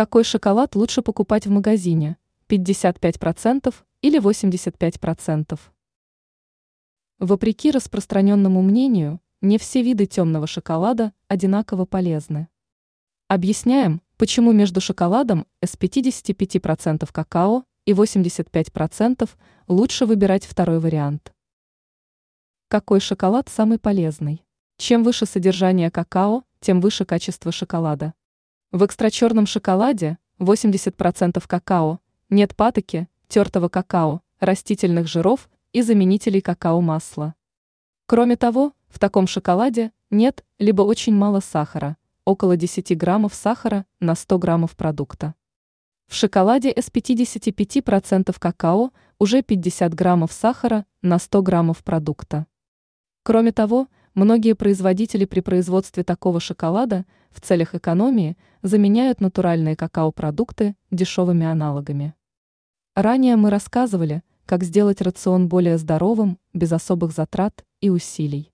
Какой шоколад лучше покупать в магазине? 55% или 85%? Вопреки распространенному мнению, не все виды темного шоколада одинаково полезны. Объясняем, почему между шоколадом с 55% какао и 85% лучше выбирать второй вариант. Какой шоколад самый полезный? Чем выше содержание какао, тем выше качество шоколада. В экстрачерном шоколаде 80% какао, нет патоки, тертого какао, растительных жиров и заменителей какао-масла. Кроме того, в таком шоколаде нет либо очень мало сахара, около 10 граммов сахара на 100 граммов продукта. В шоколаде с 55% какао уже 50 граммов сахара на 100 граммов продукта. Кроме того, многие производители при производстве такого шоколада в целях экономии заменяют натуральные какао-продукты дешевыми аналогами. Ранее мы рассказывали, как сделать рацион более здоровым, без особых затрат и усилий.